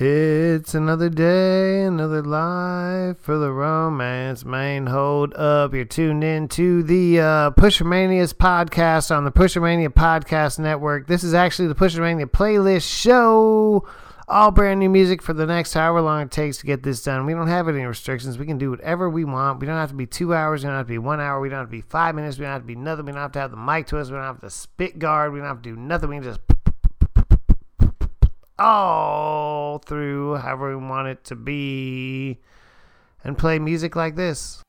It's another day, another life for the romance main. Hold up, you're tuned in to the uh, Pushermanias podcast on the Pushermania Podcast Network. This is actually the Pushermania playlist show. All brand new music for the next however long it takes to get this done. We don't have any restrictions. We can do whatever we want. We don't have to be two hours. We don't have to be one hour. We don't have to be five minutes. We don't have to be nothing. We don't have to have the mic to us. We don't have to spit guard. We don't have to do nothing. We can just all through however we want it to be and play music like this.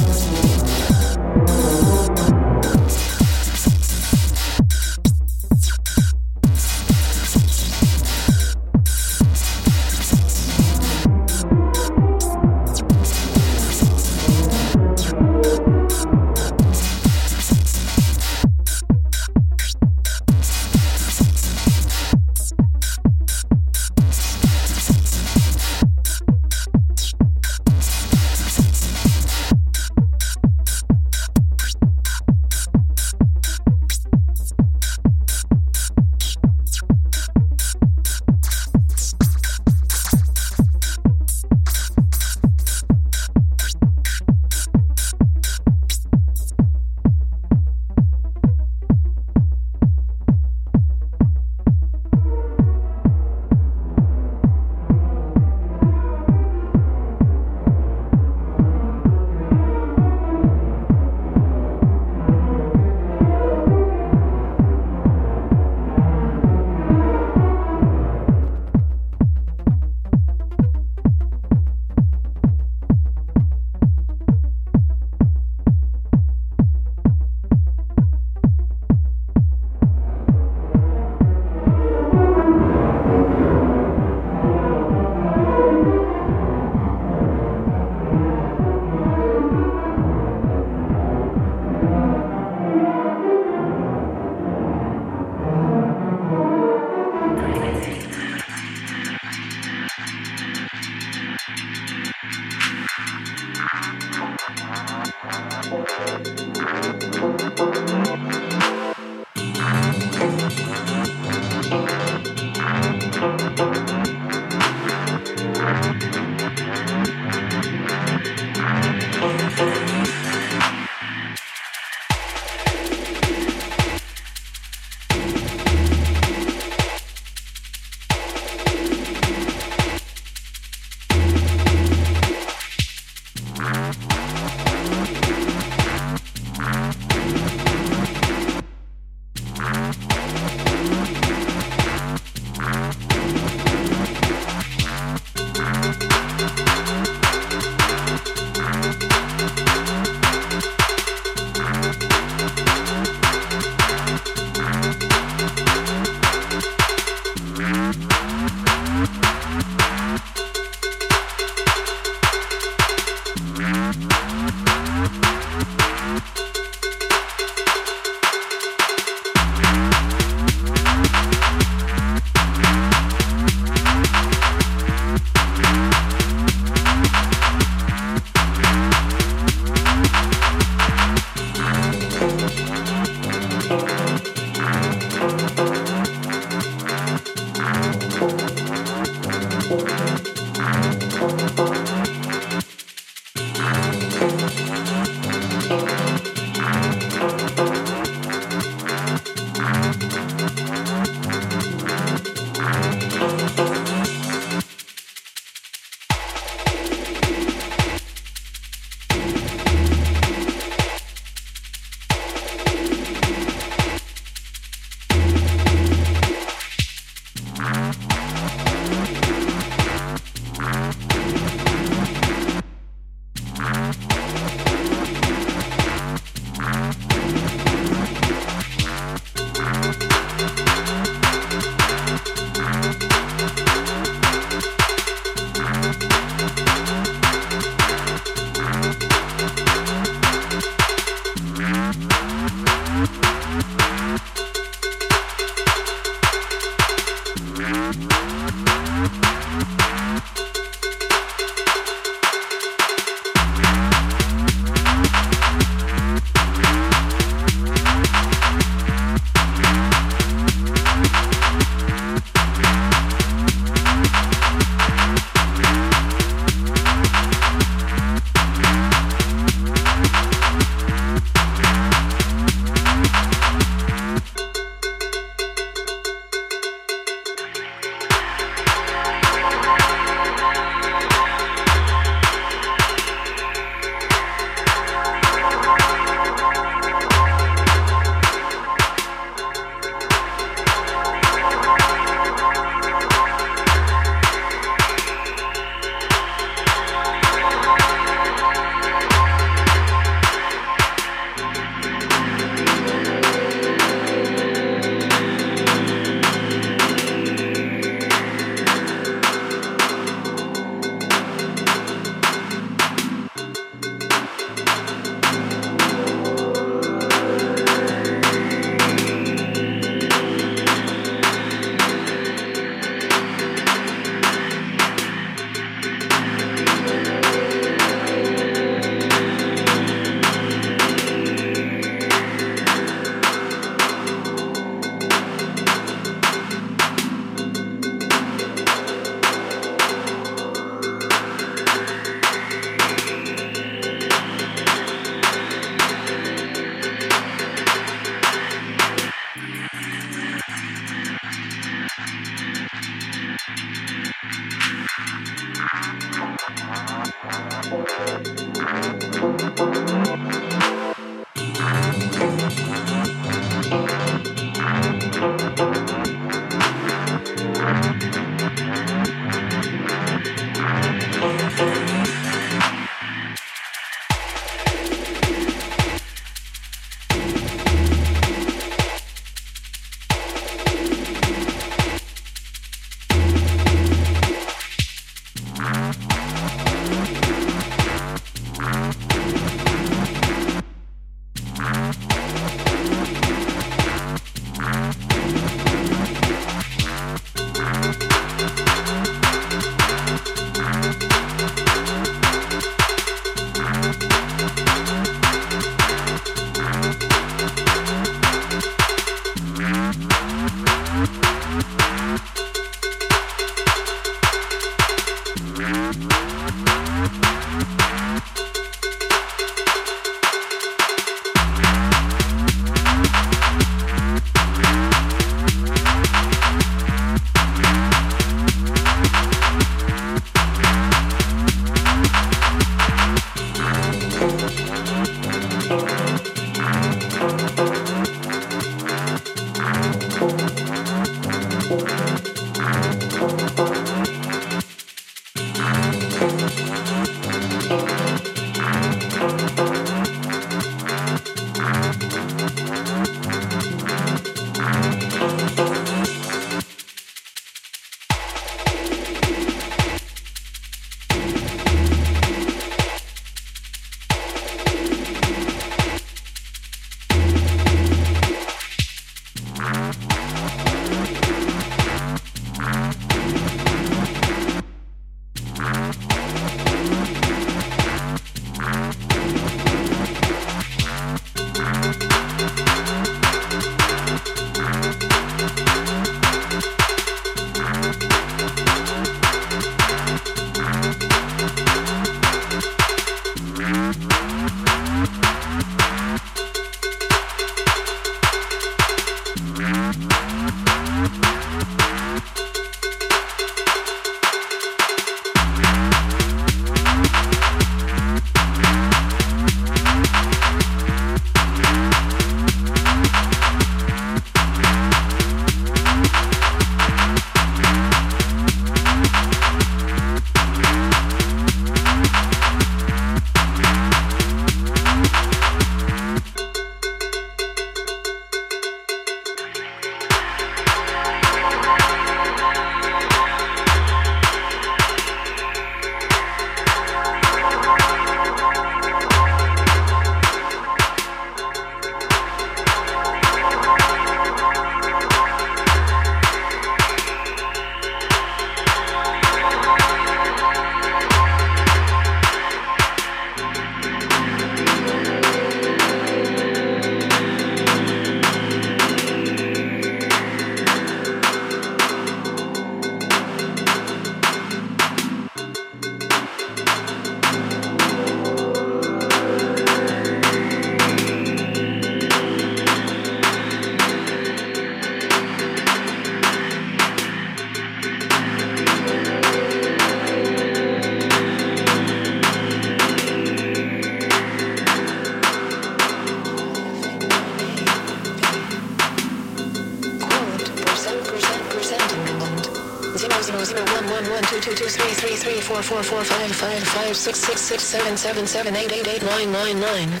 Six seven seven seven eight eight eight nine nine nine.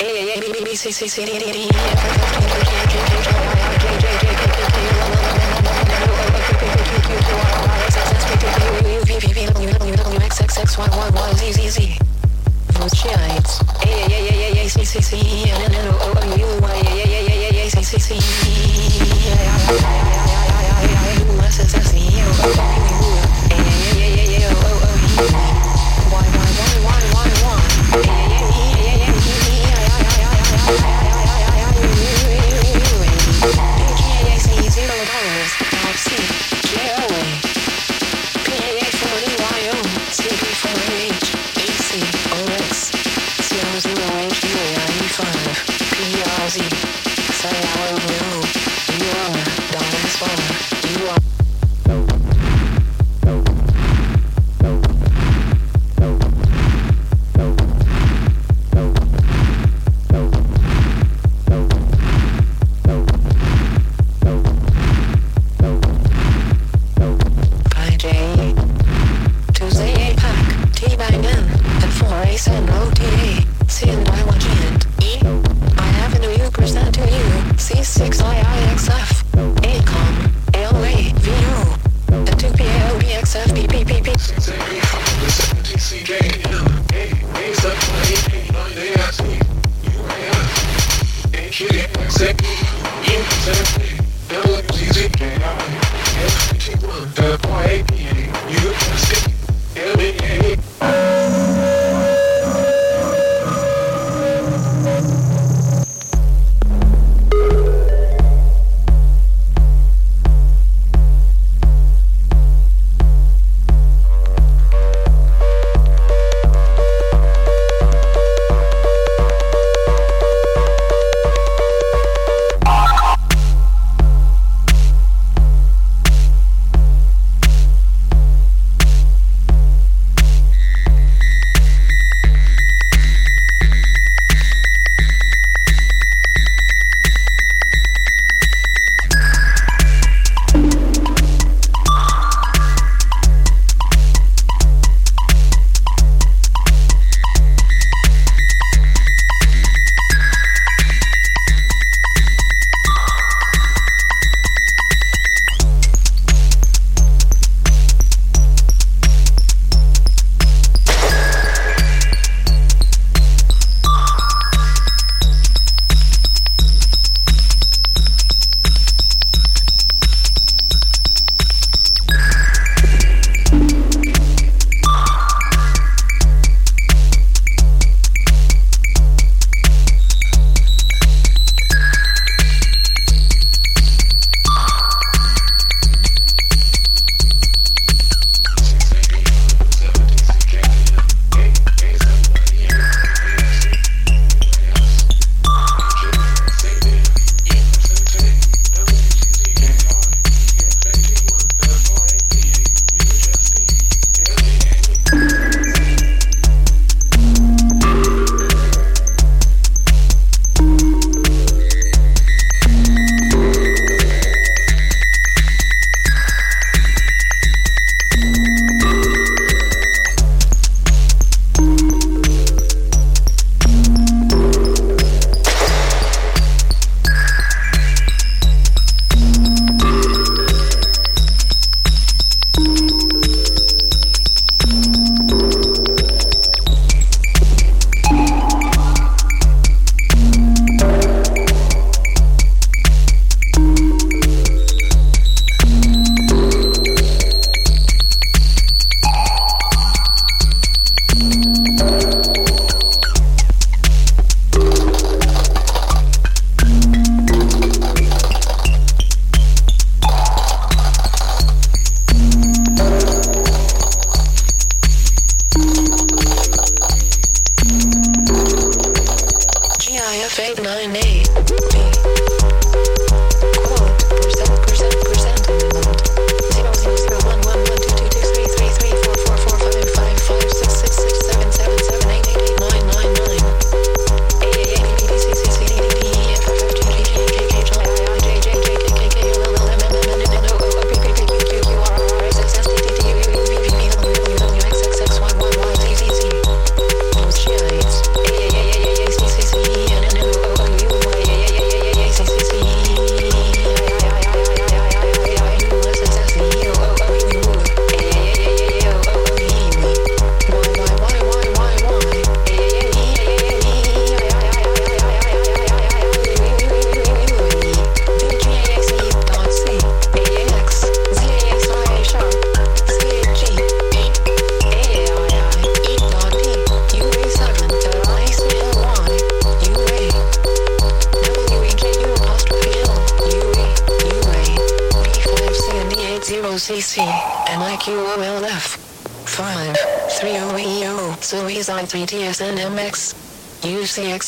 A A A B B B C C C D D D E F F F G G G G G I J J J K K K L L M N N N O O P P Q Q Q R R S S S T T U U V V V W W W X X X Y Y Y Z Z Z. Voschites. A A A A A A C C C E N N N O O U Y A A A A A A C C C E U S S S E O O U U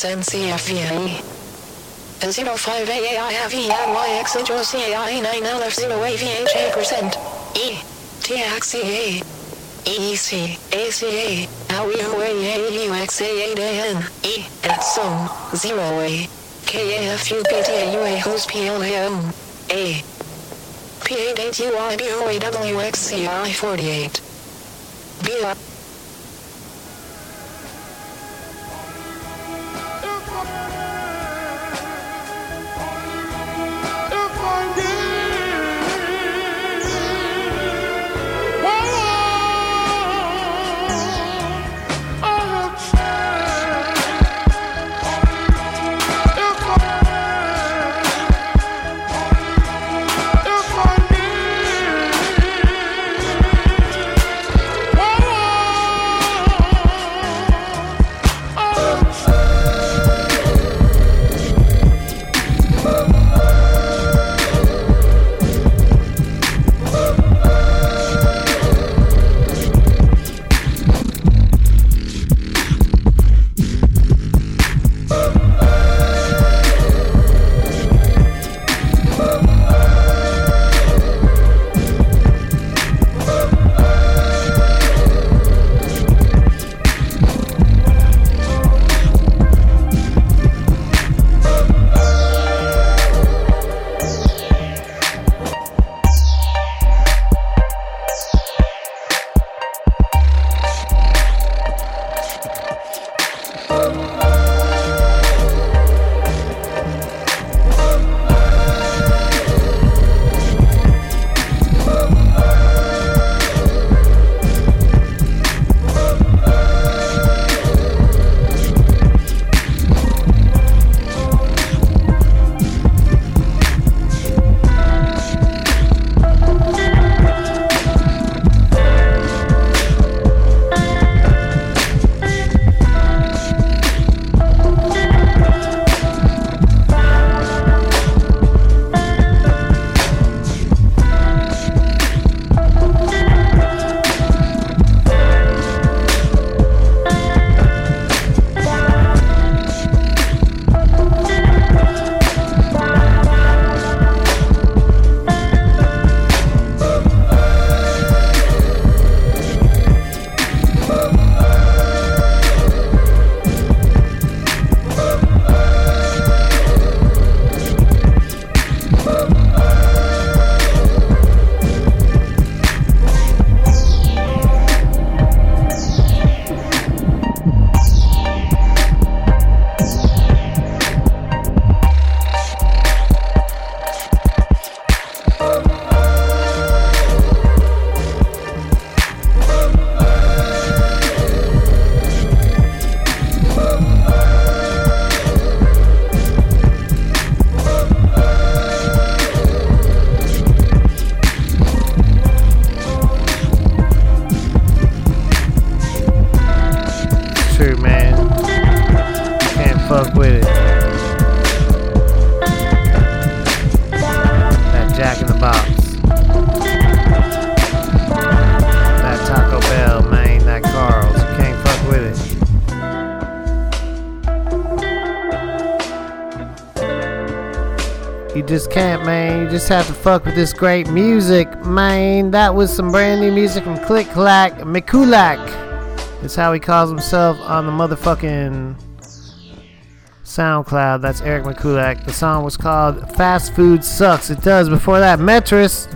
NCFVA. And 05 AAIFENYXHOCAI9LF0AVHA percent. E. TXEA. EEC. ACA. AUEUAAUXA8AN. E. XO. 0A. KAFUPTAUA HOS PLAO. A. P8ATYBOAWXCI48. You just can't, man. You just have to fuck with this great music, man. That was some brand new music from Click Clack. Mikulak is how he calls himself on the motherfucking SoundCloud. That's Eric Mikulak. The song was called Fast Food Sucks. It does. Before that, Metris.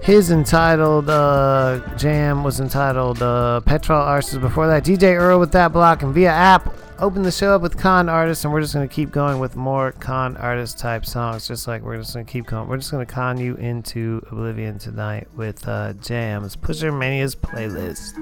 His entitled uh, jam was entitled uh, Petrol Arses. Before that, DJ Earl with that block and via app open the show up with con artists, and we're just gonna keep going with more con artist type songs. Just like we're just gonna keep going. We're just gonna con you into oblivion tonight with uh, jams. Pusher Mania's playlist.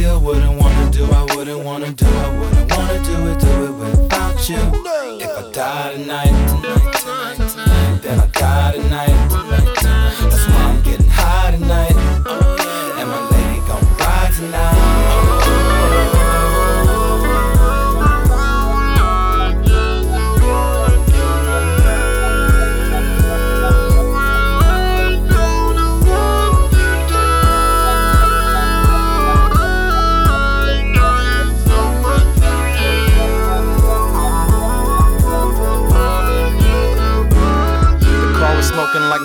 Still wouldn't wanna do, I wouldn't wanna do, I wouldn't wanna do it, do it without you. If I die tonight, tonight, tonight, tonight, then I die tonight,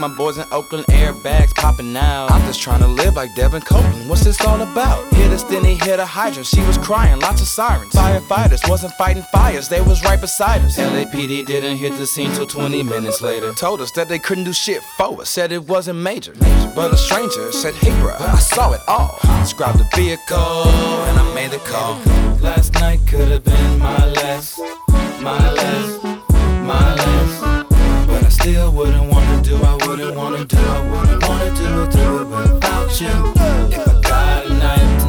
my boys in Oakland, airbags popping out. I'm just trying to live like Devin Copeland. What's this all about? Hit us, then he hit a hydrant. She was crying, lots of sirens. Firefighters wasn't fighting fires, they was right beside us. LAPD didn't hit the scene till 20 minutes later. Told us that they couldn't do shit for us, said it wasn't major. But a stranger said, Hey, bruh, I saw it all. Described the vehicle, and I made the call. Last night could have been my last, my last, my last. Still wouldn't wanna do, I wouldn't wanna do, I wouldn't wanna do do it without you. If I die tonight, tonight,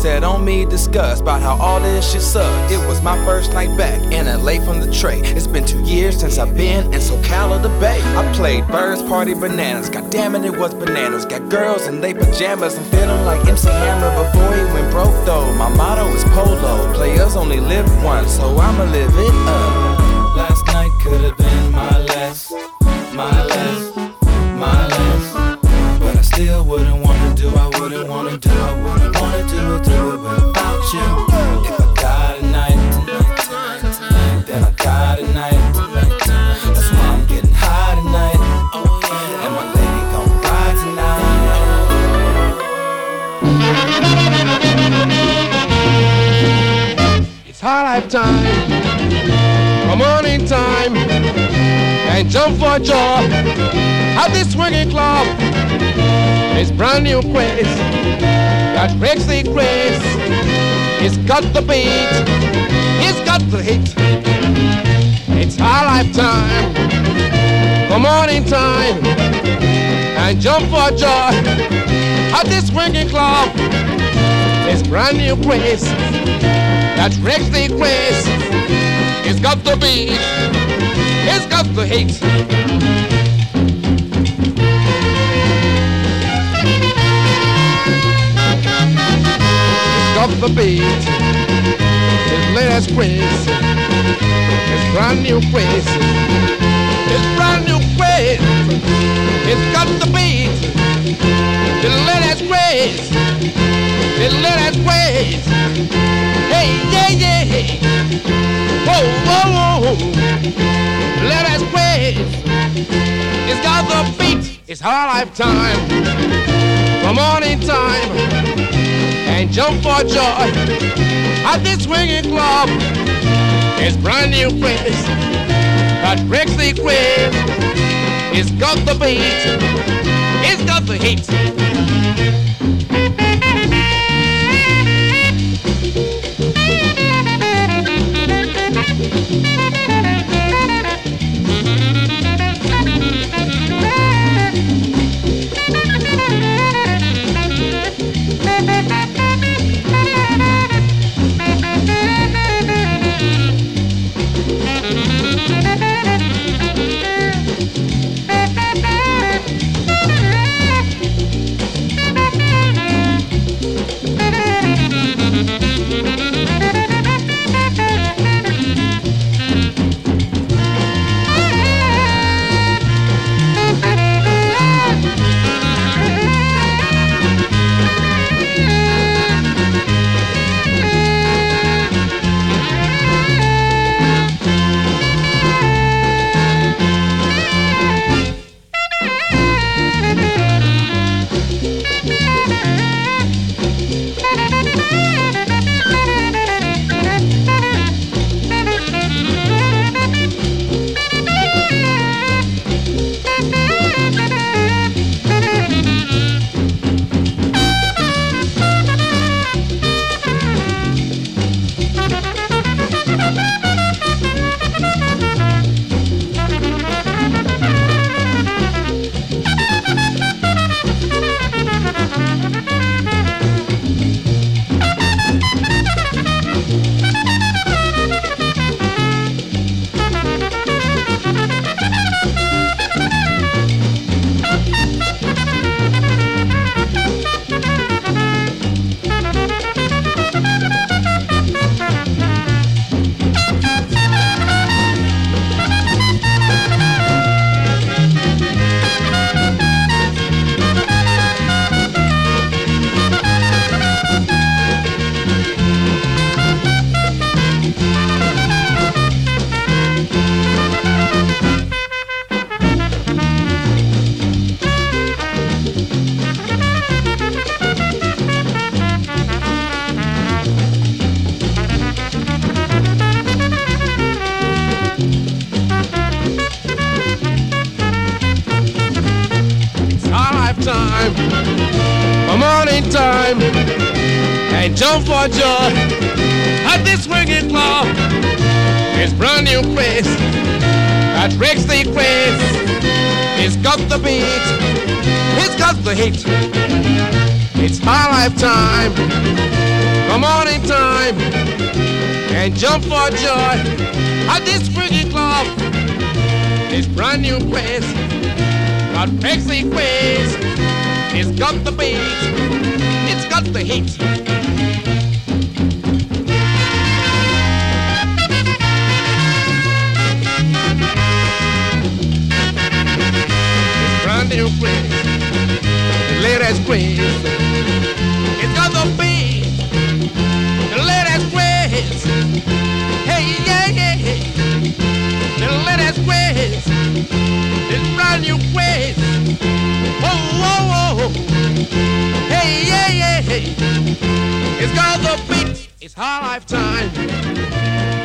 said, On me, discuss about how all this shit sucks. It was my first night back in LA from the tray. It's been two years since I've been in SoCal or the Bay. I played Birds Party Bananas, god damn it, it was bananas. Got girls in they pajamas, I'm feeling like MC Hammer before he went broke though. My motto is polo, players only live once, so I'ma live it up. Last night could have been my last, my last, my last. But I still wouldn't wanna do, I wouldn't wanna do, I wouldn't do do it without you. If I die tonight, tonight, tonight, then I die tonight, tonight. That's why I'm getting high tonight. And my lady gon' ride tonight. It's our lifetime, come on in time, and jump for joy at this swinging club. It's brand new craze that breaks the craze. It's got the beat, it's got the hit. It's our lifetime, come on in time, and jump for joy at this swinging club. It's brand new craze that wrecks the craze. It's got the beat, it's got the hate. It's the beat, it's latest craze. It's brand new craze. It's brand new craze. It's got the beat, the latest craze. The latest craze. Hey, yeah, yeah. Whoa, whoa, whoa. Us praise. It's got the beat. It's our lifetime. Come on in time and jump for joy at this swinging club. It's brand new place that breaks the crib. It's got the beat. It's got the heat. It's got the heat. It's high lifetime. Come on in time and jump for joy at this swinging club. It's brand new place Got breaks the. It's got the beat, it's got the heat. New place, the latest craze. It's got the beat, the latest craze. Hey, yeah, yeah. The latest craze, it's brand new craze. Whoa, whoa, whoa. Hey, yeah, yeah. It's got the beat, it's high lifetime.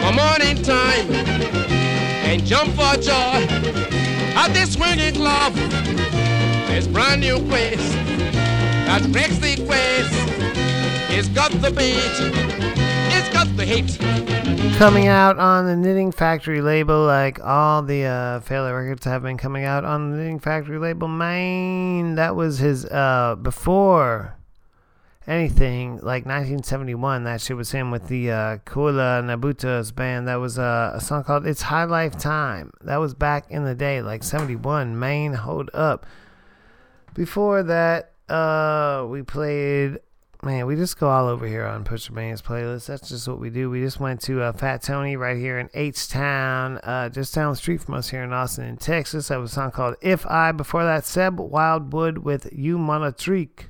On in time and jump for joy at this swinging club. It's brand new place that the quays. It's got the beat, it's got the heat. coming out on the Knitting Factory label, like all the uh, Fela records have been coming out on the Knitting Factory label. Maine, that was his uh, before anything like 1971. That shit was him with the uh, Koola Lobitos' band. That was uh, a song called "It's High Life Time." That was back in the day, like 71. Maine, hold up. Before that, uh, we played Man, we just go all over here on Pusher Mania's playlist. That's just what we do. We just went to uh, Fat Tony right here in H Town, uh, just down the street from us here in Austin, in Texas. That was a song called If I. Before that, Seb Wildblood with You Monotreek.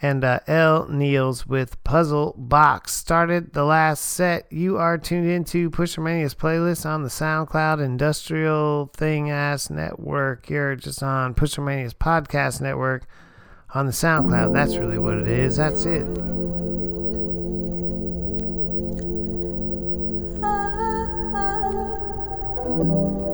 And uh, L. Niels with Puzzle Box. Started the last set. You are tuned into Pusher Mania's playlist on the SoundCloud Industrial Thing Ass Network. You're just on Pusher Mania's podcast network on the SoundCloud. That's really what it is. That's it. I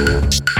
Yeah.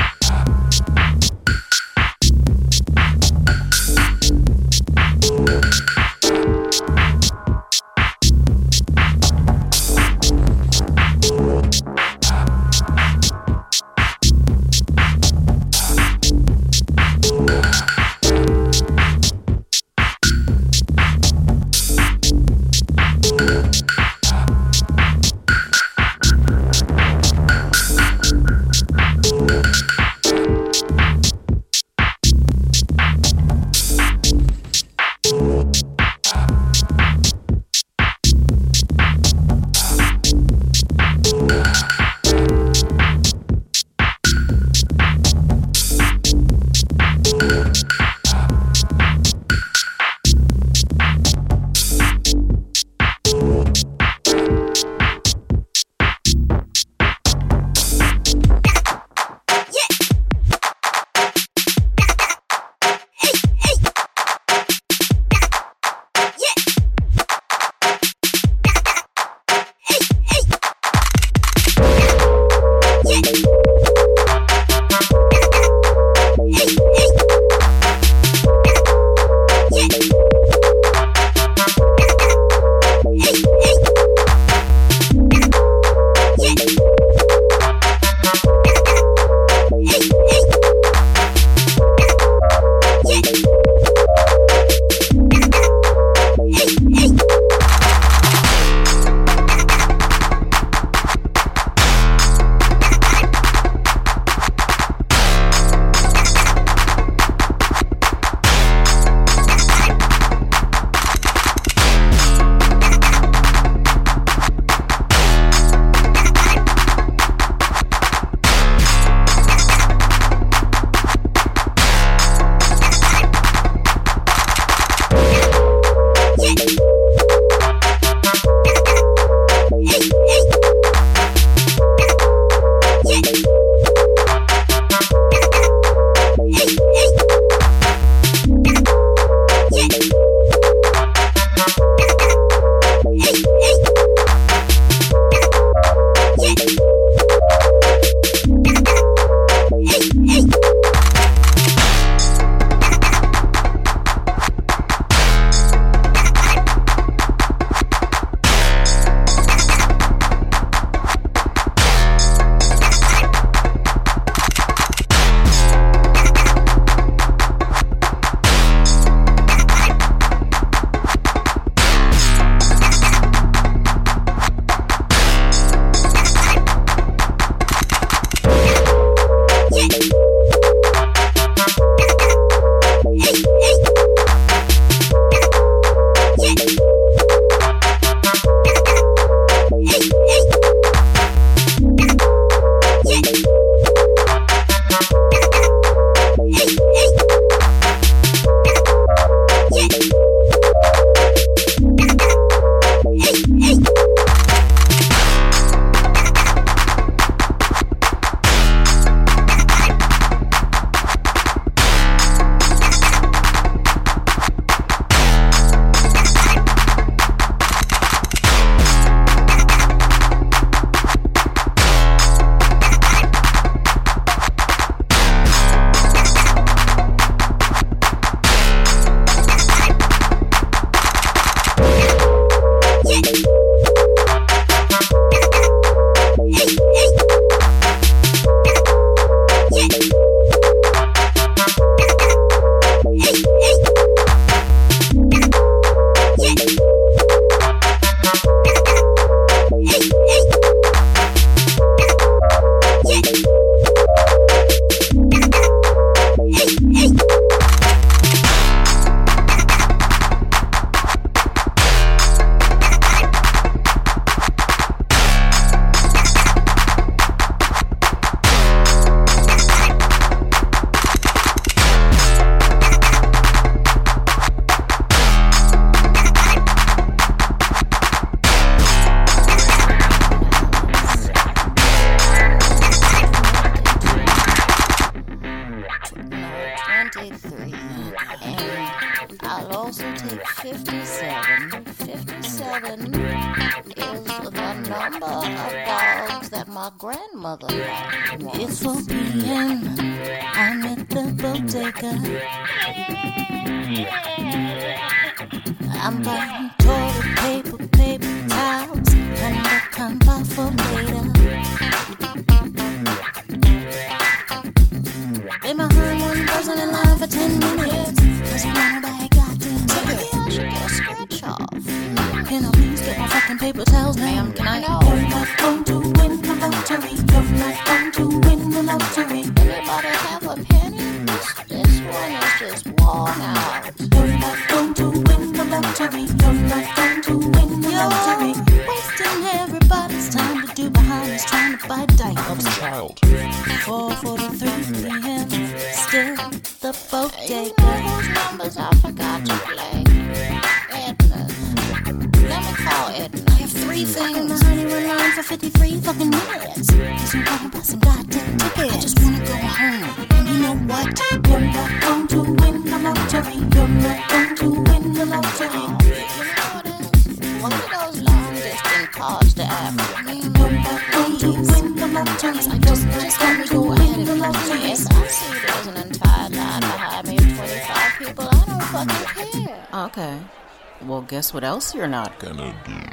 come back for later. what else you're not gonna do.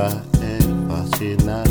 va a.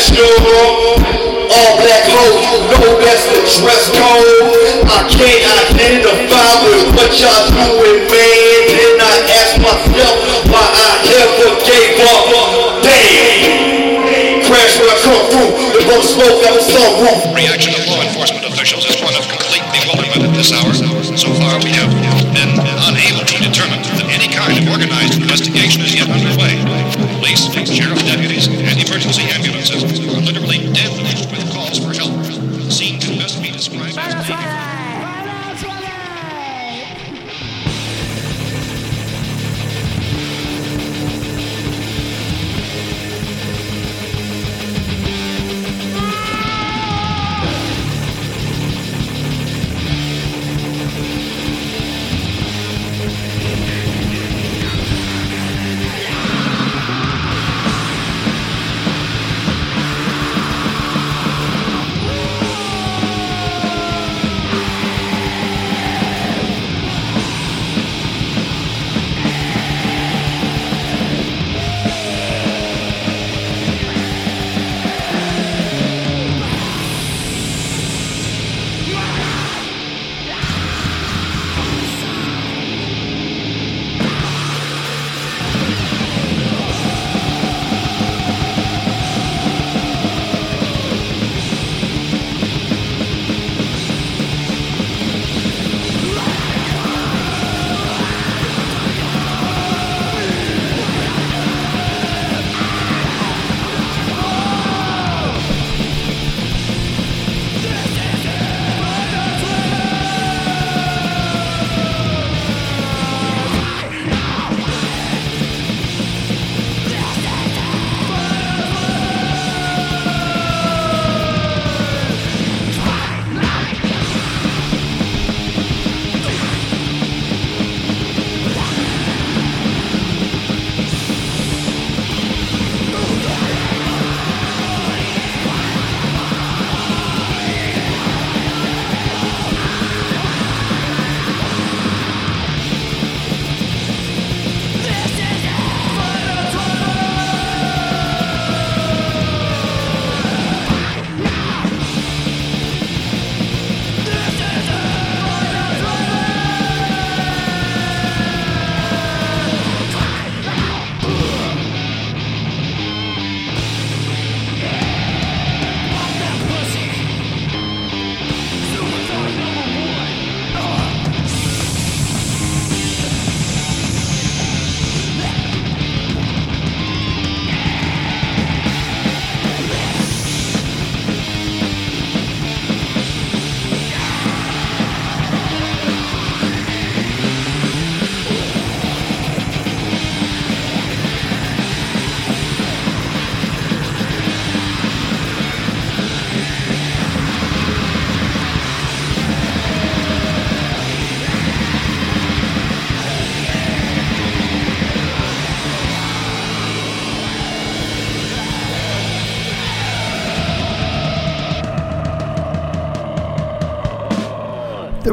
professional. All black hoes, you know that's the dress code. I can't identify with what y'all doing, man. Then I ask myself why I ever gave up. Damn. Crash where I come through, the most smoke out the sunroof. Reaction.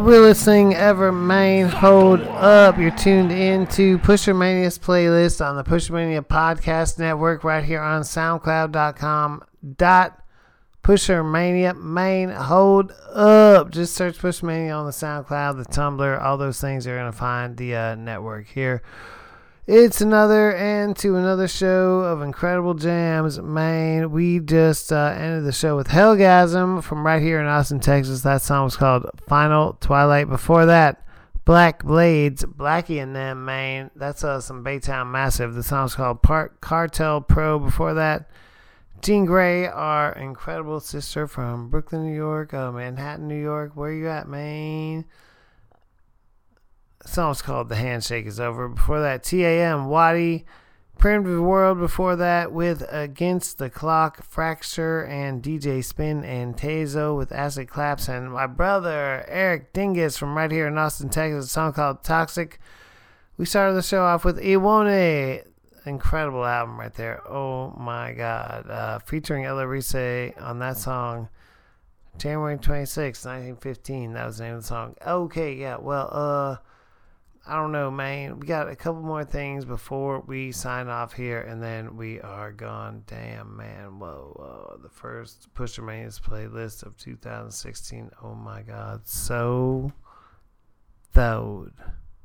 Realest thing ever, man. Hold up. You're tuned in to Pusher Mania's playlist on the Pusher Mania Podcast Network right here on SoundCloud.com. Dot Pusher Mania. Main. Hold up. Just search Pusher Mania on the SoundCloud, the Tumblr, all those things. You're going to find the uh, network here. It's another end to another show of incredible jams, man. We just uh, ended the show with Hellgasm from right here in Austin, Texas. That song was called Final Twilight. Before that, Black Blades, Blackie and them, man. That's uh, some Baytown Massive. The song's called Park Cartel Pro. Before that, Jean Grae, our incredible sister from Brooklyn, New York, uh, Manhattan, New York. Where are you at, man? Song's called The Handshake is Over. Before that, TAM, Waddy, the World. Before that, with Against the Clock, Fracture, and DJ Spinn and Taso with Acid Claps. And my brother, Eric Dingus, from right here in Austin, Texas, a song called Toxic. We started the show off with Iwone. Incredible album right there. Oh my God. Uh, featuring Ella Rice on that song. January 26, 1915. That was the name of the song. Okay, yeah. Well, uh, I don't know, man. We got a couple more things before we sign off here, and then we are gone. Damn, man. Whoa, whoa. The first Pusher Mania's playlist of 2016. Oh my God. So, throwed.